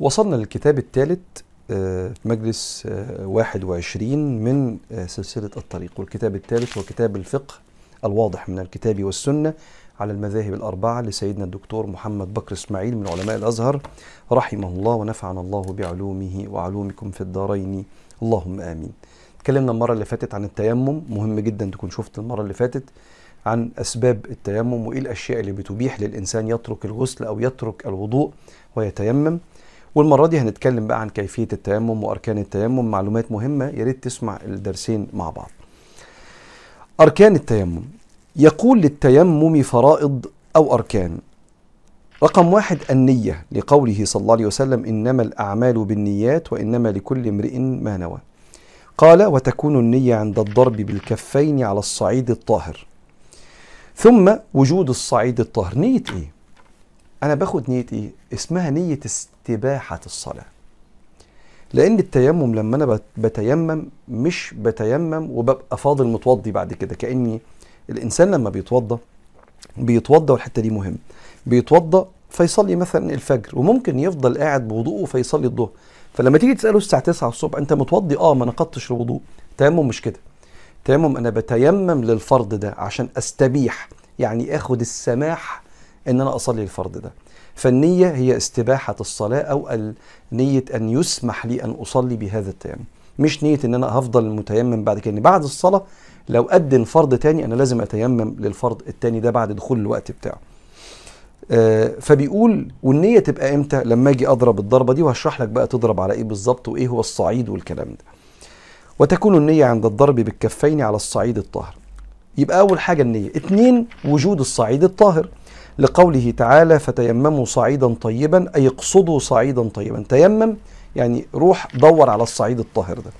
وصلنا للكتاب الثالث في مجلس آه، 21 من آه، سلسلة الطريق. والكتاب الثالث هو كتاب الفقه الواضح من الكتاب والسنة على المذاهب الأربعة لسيدنا الدكتور محمد بكر إسماعيل من علماء الأزهر رحمه الله ونفعنا الله بعلومه وعلومكم في الدارين. اللهم آمين. اتكلمنا المرة اللي فاتت عن التيمم. مهم جدا تكون شفت المرة اللي فاتت عن أسباب التيمم وإيه الأشياء اللي بتبيح للإنسان يترك الغسل أو يترك الوضوء ويتيمم. والمرة دي هنتكلم بقى عن كيفية التيمم وأركان التيمم. معلومات مهمة يا ريت تسمع الدرسين مع بعض. أركان التيمم. يقول للتيمم فرائض أو أركان. رقم واحد النية. لقوله صلى الله عليه وسلم إنما الأعمال بالنيات وإنما لكل امرئ ما نوى. قال وتكون النية عند الضرب بالكفين على الصعيد الطاهر. ثم وجود الصعيد الطاهر. نية إيه؟ أنا باخد نية إيه؟ اسمها نية استباحة الصلاة لأن التيمم لما أنا بت- بتيمم مش بتيمم وببقى فاضل متوضي بعد كده كأني الإنسان لما بيتوضى بيتوضى والحتة دي مهم بيتوضى فيصلي مثلا الفجر وممكن يفضل قاعد بوضوءه فيصلي الظهر فلما تيجي تسأله الساعة 9 الصبح أنت متوضي؟ آه ما نقضتش الوضوء تيمم مش كده تيمم أنا بتيمم للفرض ده عشان أستبيح يعني آخد السماح إن أنا أصلي الفرض ده. فالنية هي استباحة الصلاة أو نية أن يسمح لي أن أصلي بهذا التيمم. مش نية إن أنا هفضل متيمم بعد كده بعد الصلاة لو أدن فرض تاني أنا لازم أتيمم للفرض التاني ده بعد دخول الوقت بتاعه. آه، فبيقول والنية تبقى إمتى؟ لما أجي أضرب الضربة دي وهشرح لك بقى تضرب على إيه بالظبط وإيه هو الصعيد والكلام ده. وتكون النية عند الضرب بالكفين على الصعيد الطاهر. يبقى أول حاجة النية. اتنين وجود الصعيد الطاهر. لقوله تعالى فتيمموا صعيدا طيبا أي اقصدوا صعيدا طيبا. تيمم يعني روح دور على الصعيد الطاهر ده.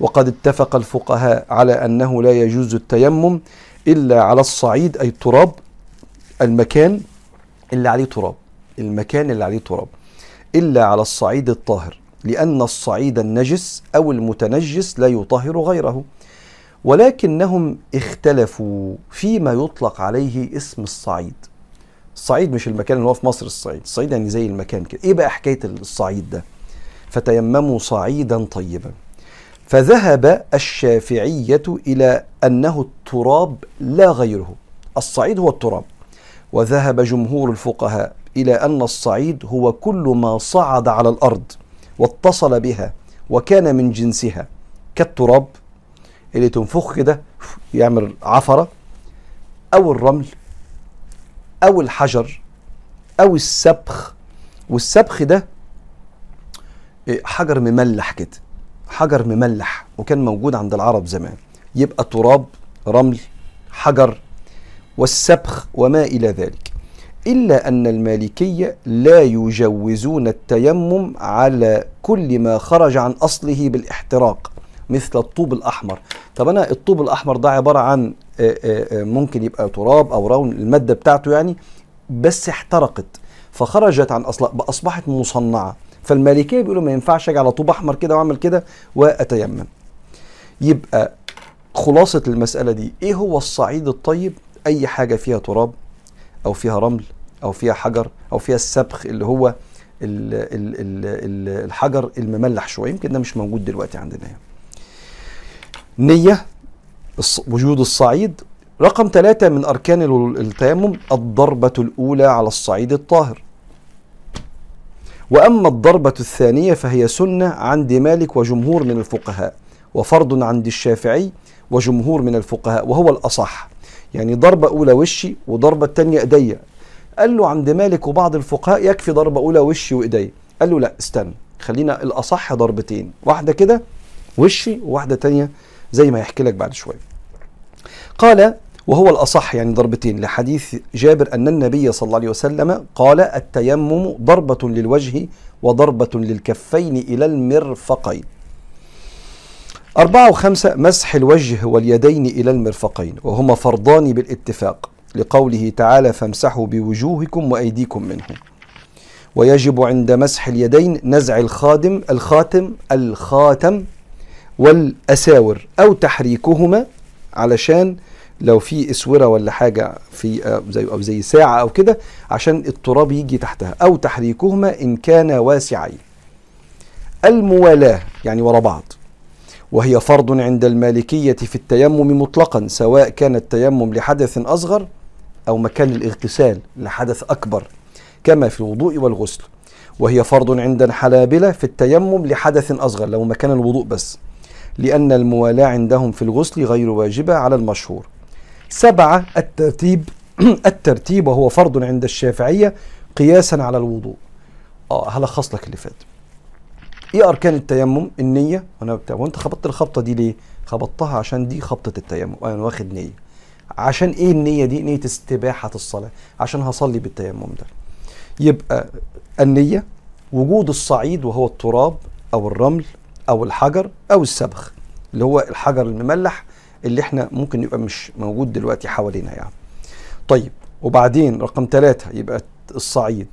وقد اتفق الفقهاء على أنه لا يجوز التيمم إلا على الصعيد أي التراب المكان اللي عليه تراب المكان اللي عليه تراب إلا على الصعيد الطاهر لأن الصعيد النجس أو المتنجس لا يطهر غيره. ولكنهم اختلفوا فيما يطلق عليه اسم الصعيد. الصعيد مش المكان اللي هو في مصر الصعيد. الصعيد يعني زي المكان كده. إيه بقى حكاية الصعيد ده؟ فتيمموا صعيدا طيبا. فذهب الشافعية إلى أنه التراب لا غيره. الصعيد هو التراب. وذهب جمهور الفقهاء إلى أن الصعيد هو كل ما صعد على الأرض واتصل بها وكان من جنسها كالتراب. اللي تنفخ كده يعمل عفره أو الرمل أو الحجر أو السبخ. والسبخ ده إيه، حجر مملح كده حجر مملح وكان موجود عند العرب زمان. يبقى تراب رمل حجر والسبخ وما إلى ذلك. إلا أن المالكية لا يجوزون التيمم على كل ما خرج عن أصله بالإحتراق مثل الطوب الأحمر. طب أنا الطوب الأحمر ده عبارة عن ممكن يبقى تراب أو رون المادة بتاعته يعني بس احترقت فخرجت عن اصلها اصبحت مصنعة. فالمالكية بيقولوا ما ينفعش أجي على طوب أحمر كده وأعمل كده وأتيمم. يبقى خلاصة المسألة دي إيه هو الصعيد الطيب؟ أي حاجة فيها تراب أو فيها رمل أو فيها حجر أو فيها السبخ اللي هو ال ال ال ال الحجر المملح شوية. يمكن ده مش موجود دلوقتي عندنا يعني. وجود الصعيد. رقم ثلاثة من أركان ال- التيمم الضربة الأولى على الصعيد الطاهر. وأما الضربة الثانية فهي سنة عند مالك وجمهور من الفقهاء وفرض عند الشافعي وجمهور من الفقهاء وهو الأصح. يعني ضربة أولى وشي وضربة تانية إيديا. قال له عند مالك وبعض الفقهاء يكفي ضربة أولى وشي وإيديا. قال له لا استنى خلينا الأصح ضربتين واحدة كده وشي وواحدة تانية زي ما يحكي لك بعد شوية قال وهو الأصح يعني ضربتين لحديث جابر أن النبي صلى الله عليه وسلم قال التيمم ضربة للوجه وضربة للكفين إلى المرفقين. أربعة وخمسة مسح الوجه واليدين إلى المرفقين وهما فرضان بالاتفاق لقوله تعالى فامسحوا بوجوهكم وأيديكم منه. ويجب عند مسح اليدين نزع الخادم الخاتم الخاتم والأساور أو تحريكهما علشان لو في إسورة ولا حاجة في آه، زي أو زي ساعة أو كده عشان التراب يجي تحتها أو تحريكهما إن كان واسعين. الموالاة يعني ورا بعض وهي فرض عند المالكية في التيمم مطلقا سواء كان التيمم لحدث أصغر أو مكان الاغتسال لحدث أكبر كما في الوضوء والغسل. وهي فرض عند الحنابلة في التيمم لحدث أصغر لو مكان الوضوء بس. لأن الموالاة عندهم في الغسل غير واجبة على المشهور. سبعة الترتيب الترتيب وهو فرض عند الشافعية قياسا على الوضوء. آه هلخص لك اللي فات؟ إيه أركان التيمم؟ النية. وأنا بتاع وأنت خبطت الخبطة دي ليه؟ خبطتها عشان دي خبطة التيمم. أنا واخد نية. عشان إيه النية دي؟ نية استباحة الصلاة. عشان هصلي بالتيمم ده. يبقى النية وجود الصعيد وهو التراب أو الرمل أو الحجر أو السبخ اللي هو الحجر المملح اللي إحنا ممكن يبقى مش موجود دلوقتي حوالينا يعني. طيب وبعدين رقم ثلاثة يبقى الصعيد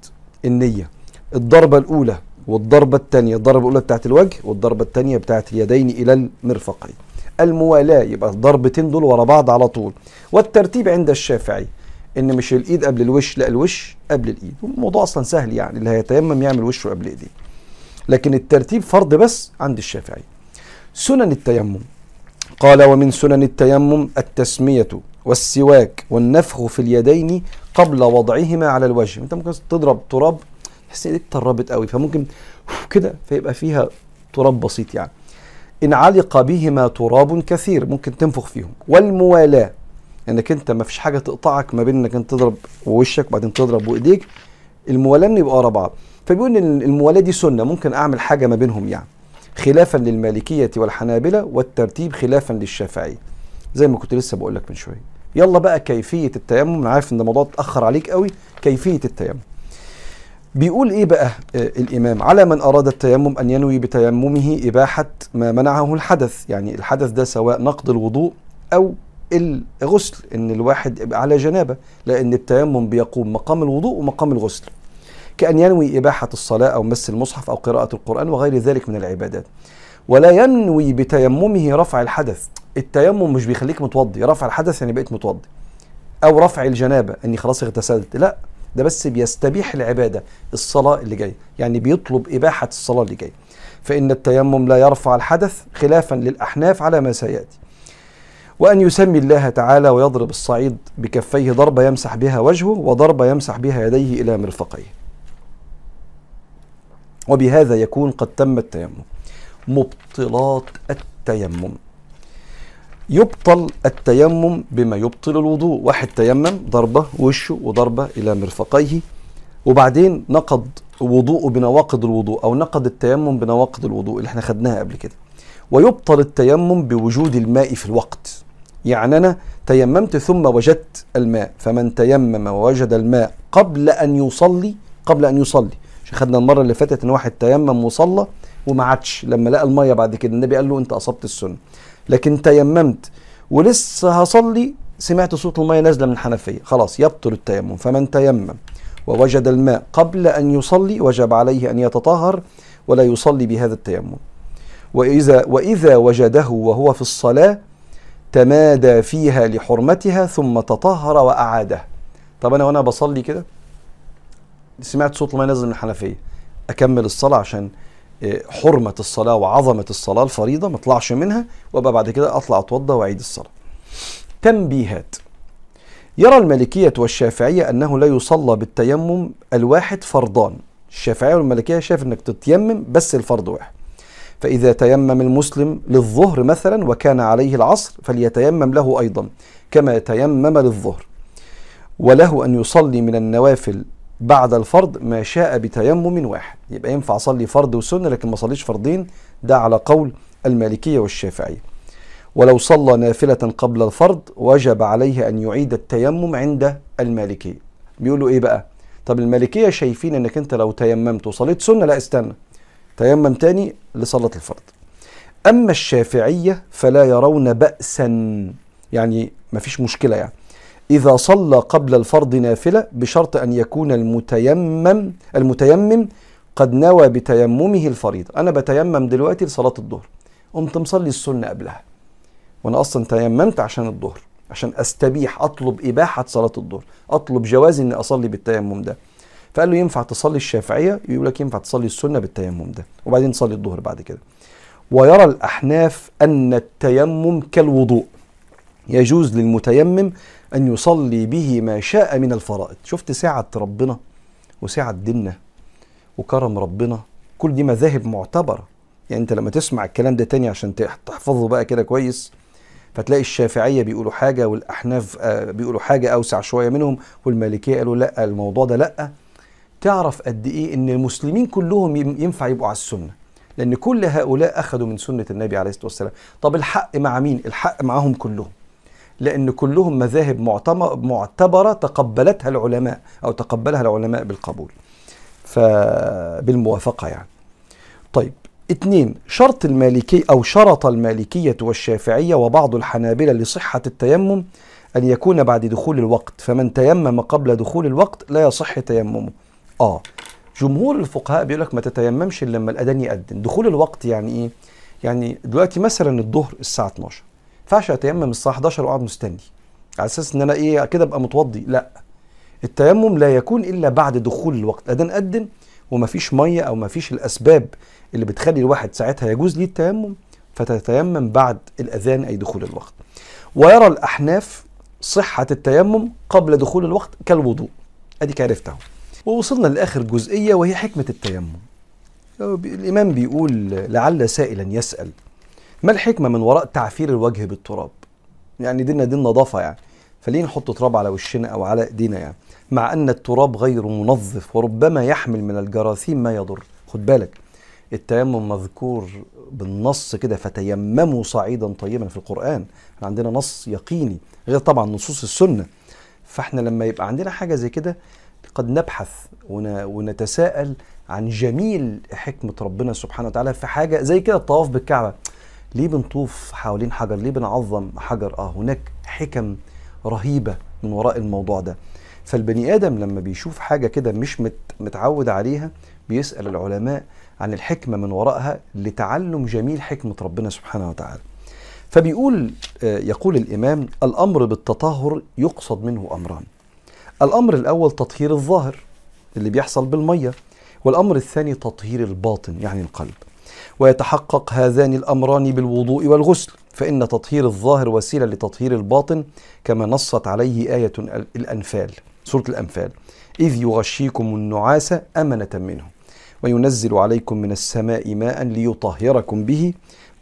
النية. الضربة الأولى والضربة الثانية الضربة الأولى بتاعت الوجه والضربة الثانية بتاعت اليدين إلى المرفقين. الموالاة يبقى الضربتين دول ورا بعض على طول. والترتيب عند الشافعي إن مش الإيد قبل الوش لا الوش قبل الإيد. الموضوع أصلا سهل يعني اللي هيتيمم يعمل وشه قبل إيديه. لكن الترتيب فرض بس عند الشافعي. سنن التيمم. قال ومن سنن التيمم التسمية والسواك والنفخ في اليدين قبل وضعهما على الوجه. انت ممكن تضرب تراب تحس إيدك تربت قوي فممكن كده فيبقى فيها تراب بسيط يعني. إن علق بهما تراب كثير ممكن تنفخ فيهم. والموالاة إنك أنت ما فيش حاجة تقطعك ما بين إنك أنت تضرب وشك وبعدين تضرب بايديك الموالاة إنه يبقى ورا بعض. فبيقول إن الموالاة دي سنة ممكن أعمل حاجة ما بينهم يعني. خلافا للمالكية والحنابلة والترتيب خلافا للشافعية. زي ما كنت لسه بقول لك من شوية. يلا بقى كيفية التيمم. أنا عارف إن الموضوع اتأخر عليك قوي. كيفية التيمم. بيقول إيه بقى آه الإمام؟ على من أراد التيمم أن ينوي بتيممه إباحة ما منعه الحدث. يعني الحدث ده سواء نقض الوضوء أو الغسل. إن الواحد على جنابة. لأن التيمم بيقوم مقام الوضوء ومقام الغسل. كأن ينوي إباحة الصلاة أو مس المصحف أو قراءة القرآن وغير ذلك من العبادات. ولا ينوي بتيممه رفع الحدث. التيمم مش بيخليك متوضي رفع الحدث يعني بقيت متوضي. أو رفع الجنابة أني خلاص اغتسلت. لا ده بس بيستبيح العبادة الصلاة اللي جاي يعني بيطلب إباحة الصلاة اللي جاي فإن التيمم لا يرفع الحدث خلافا للأحناف على ما سيأتي. وأن يسمي الله تعالى ويضرب الصعيد بكفيه ضربة يمسح بها وجهه وضربة يمسح بها يديه إلى مرفقيه. وبهذا يكون قد تم التيمم. مبطلات التيمم. يبطل التيمم بما يبطل الوضوء. واحد تيمم ضربة وشه وضربة إلى مرفقيه. وبعدين نقض وضوءه بنواقض الوضوء أو نقض التيمم بنواقض الوضوء اللي إحنا خدناها قبل كده. ويبطل التيمم بوجود الماء في الوقت. يعني أنا تيممت ثم وجدت الماء. فمن تيمم ووجد الماء قبل أن يصلي قبل أن يصلي. خدنا المرة اللي فاتت إن واحد تيمم وصلى وما عادش. لما لقى المية بعد كده النبي قال له أنت أصبت السنة. لكن تيممت ولسه هصلي سمعت صوت المية نازلة من الحنفية. خلاص يبطل التيمم. فمن تيمم ووجد الماء قبل أن يصلي وجب عليه أن يتطهر ولا يصلي بهذا التيمم. وإذا وإذا وجده وهو في الصلاة تمادى فيها لحرمتها ثم تطهر وأعادها طب أنا وأنا بصلي كده؟ سمعت صوت الماء نازل من الحنفية. أكمل الصلاة عشان حرمة الصلاة وعظمة الصلاة الفريضة ما أطلعش منها وأبقى بعد كده أطلع أتوضى وأعيد الصلاة. تنبيهات. يرى المالكية والشافعية أنه لا يصلى بالتيمم الواحد فرضان. الشافعية والمالكية شايف أنك تتيمم بس الفرض واحد. فإذا تيمم المسلم للظهر مثلا وكان عليه العصر فليتيمم له أيضا كما تيمم للظهر. وله أن يصلي من النوافل بعد الفرض ما شاء بتيمم واحد. يبقى ينفع أصلي فرض وسنة لكن ما أصليش فرضين. ده على قول المالكية والشافعية. ولو صلى نافلة قبل الفرض وجب عليه أن يعيد التيمم عند المالكية. بيقولوا إيه بقى؟ طب المالكية شايفين إنك أنت لو تيممت وصليت سنة لا استنى تيمم تاني لصلاة الفرض. أما الشافعية فلا يرون باسا. يعني ما فيش مشكلة يعني. إذا صلى قبل الفرض نافلة بشرط أن يكون المتيمم المتيمم قد نوى بتيممه الفريضة. أنا بتيمم دلوقتي لصلاة الظهر. قمت مصلي السنة قبلها. وأنا أصلا تيممت عشان الظهر عشان أستبيح أطلب إباحة صلاة الظهر أطلب جواز أني أصلي بالتيمم ده. فقال له ينفع تصلي الشافعية؟ يقول لك ينفع تصلي السنة بالتيمم ده وبعدين تصلي الظهر بعد كده. ويرى الأحناف أن التيمم كالوضوء. يجوز للمتيمم أن يصلي به ما شاء من الفرائض. شفت سعة ربنا وسعة ديننا وكرم ربنا؟ كل دي مذاهب معتبرة. يعني أنت لما تسمع الكلام ده تاني عشان تحفظه بقى كده كويس فتلاقي الشافعية بيقولوا حاجة والأحناف آه، بيقولوا حاجة أوسع شوية منهم والمالكية قالوا لأ الموضوع ده لأ. تعرف قد إيه إن المسلمين كلهم ينفع يبقوا على السنة؟ لأن كل هؤلاء أخذوا من سنة النبي عليه الصلاة والسلام. طب الحق مع مين؟ الحق معهم كلهم. لأن كلهم مذاهب معتبرة تقبلتها العلماء أو تقبلها العلماء بالقبول. فبالموافقه يعني. طيب اثنين شرط المالكي أو شرط المالكية والشافعية وبعض الحنابلة لصحة التيمم أن يكون بعد دخول الوقت. فمن تيمم قبل دخول الوقت لا يصح تيممه. آه جمهور الفقهاء بيقول لك ما تتيممش إلا لما الأذان يأذن دخول الوقت يعني إيه؟ يعني دلوقتي مثلا الظهر الساعة 12 ينفعش أتيمم الساعة 11 وأقعد مستني. على أساس إن أنا إيه كده أبقى متوضي. لا. التيمم لا يكون إلا بعد دخول الوقت. أذان أذن ومفيش مية أو مفيش الأسباب اللي بتخلي الواحد ساعتها يجوز ليه التيمم فتتيمم بعد الأذان أي دخول الوقت. ويرى الأحناف صحة التيمم قبل دخول الوقت كالوضوء. أديك عرفته ووصلنا لآخر جزئية وهي حكمة التيمم. الإمام بيقول لعل سائلا يسأل ما الحكمة من وراء تعفير الوجه بالتراب؟ يعني دينا دين نظافة يعني. فليه نحط تراب على وشنا أو على إيدينا يعني؟ مع أن التراب غير منظف وربما يحمل من الجراثيم ما يضر. خد بالك التيمم مذكور بالنص كده فتيمموا صعيدا طيبا في القرآن. إحنا عندنا نص يقيني غير طبعا نصوص السنة. فإحنا لما يبقى عندنا حاجة زي كده قد نبحث ونتساءل عن جميل حكمة ربنا سبحانه وتعالى في حاجة زي كده الطواف بالكعبة. ليه بنطوف حوالين حجر؟ ليه بنعظم حجر؟ آه هناك حكم رهيبة من وراء الموضوع ده. فالبني آدم لما بيشوف حاجة كده مش متعود عليها بيسأل العلماء عن الحكمة من وراءها لتعلم جميل حكمة ربنا سبحانه وتعالى. فبيقول آه، يقول الإمام الأمر بالتطهر يقصد منه أمران. الأمر الأول تطهير الظاهر اللي بيحصل بالمية والأمر الثاني تطهير الباطن يعني القلب. ويتحقق هذان الأمران بالوضوء والغسل فإن تطهير الظاهر وسيلة لتطهير الباطن كما نصت عليه آية الأنفال سورة الأنفال. إذ يغشيكم النعاس أمنة منه وينزل عليكم من السماء ماء ليطهركم به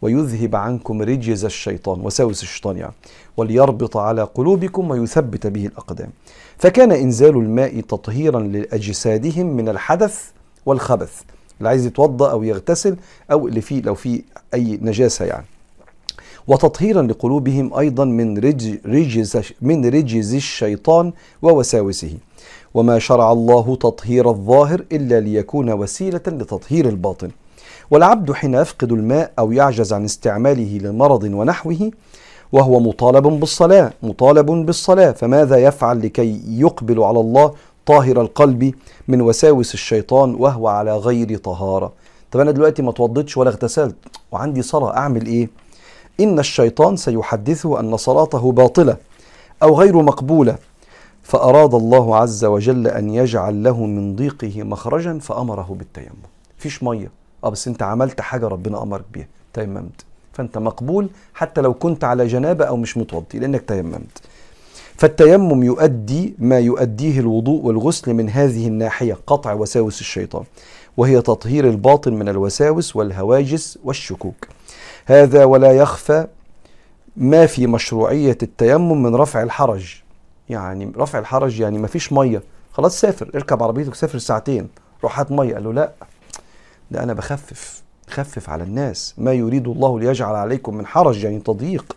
ويذهب عنكم رجز الشيطان وسوس الشيطان يعني وليربط على قلوبكم ويثبت به الأقدام. فكان إنزال الماء تطهيرا لأجسادهم من الحدث والخبث اللي عايز يتوضأ أو يغتسل أو اللي فيه لو فيه أي نجاسة يعني. وتطهيرا لقلوبهم أيضا من رجز من رجز الشيطان ووساوسه. وما شرع الله تطهير الظاهر إلا ليكون وسيلة لتطهير الباطن. والعبد حين يفقد الماء أو يعجز عن استعماله لمرض ونحوه وهو مطالب بالصلاة مطالب بالصلاة فماذا يفعل لكي يقبل على الله طاهر القلب من وساوس الشيطان وهو على غير طهارة. طب أنا دلوقتي ما توضيتش ولا اغتسلت وعندي صلاة أعمل إيه؟ إن الشيطان سيحدثه أن صلاته باطلة أو غير مقبولة. فأراد الله عز وجل أن يجعل له من ضيقه مخرجا فأمره بالتيمم. فيش مية. آه بس أنت عملت حاجة ربنا أمرك بيها. تيممت. فأنت مقبول حتى لو كنت على جنابة أو مش متوضي لأنك تيممت. فالتيمم يؤدي ما يؤديه الوضوء والغسل من هذه الناحية قطع وساوس الشيطان وهي تطهير الباطن من الوساوس والهواجس والشكوك. هذا ولا يخفى ما في مشروعية التيمم من رفع الحرج. يعني رفع الحرج يعني ما فيش مية. خلاص سافر اركب عربيتك سافر ساعتين. روح هات مية. قال له لا. ده أنا بخفف خفف على الناس. ما يريد الله ليجعل عليكم من حرج يعني تضييق.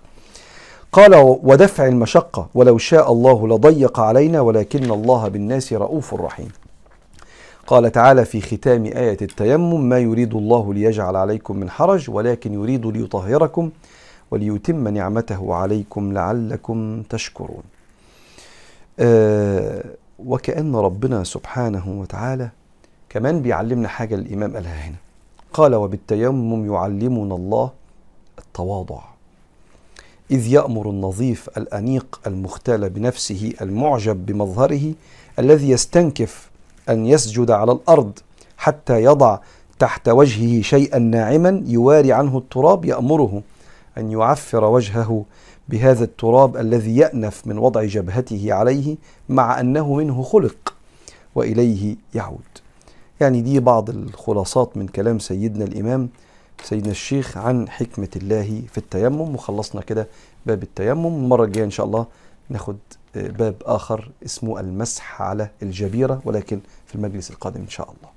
قال ودفع المشقة ولو شاء الله لضيق علينا ولكن الله بالناس رؤوف رحيم. قال تعالى في ختام آية التيمم ما يريد الله ليجعل عليكم من حرج ولكن يريد ليطهركم وليتم نعمته عليكم لعلكم تشكرون. آه وكأن ربنا سبحانه وتعالى كمان بيعلمنا حاجة الإمام قالها هنا. قال وبالتيمم يعلمنا الله التواضع. إذ يأمر النظيف الأنيق المختال بنفسه المعجب بمظهره الذي يستنكف أن يسجد على الأرض حتى يضع تحت وجهه شيئا ناعما يواري عنه التراب يأمره أن يعفر وجهه بهذا التراب الذي يأنف من وضع جبهته عليه مع أنه منه خلق وإليه يعود. يعني دي بعض الخلاصات من كلام سيدنا الإمام سيدنا الشيخ عن حكمة الله في التيمم وخلصنا كده باب التيمم. المرة الجاية إن شاء الله ناخد باب آخر اسمه المسح على الجبيرة ولكن في المجلس القادم إن شاء الله.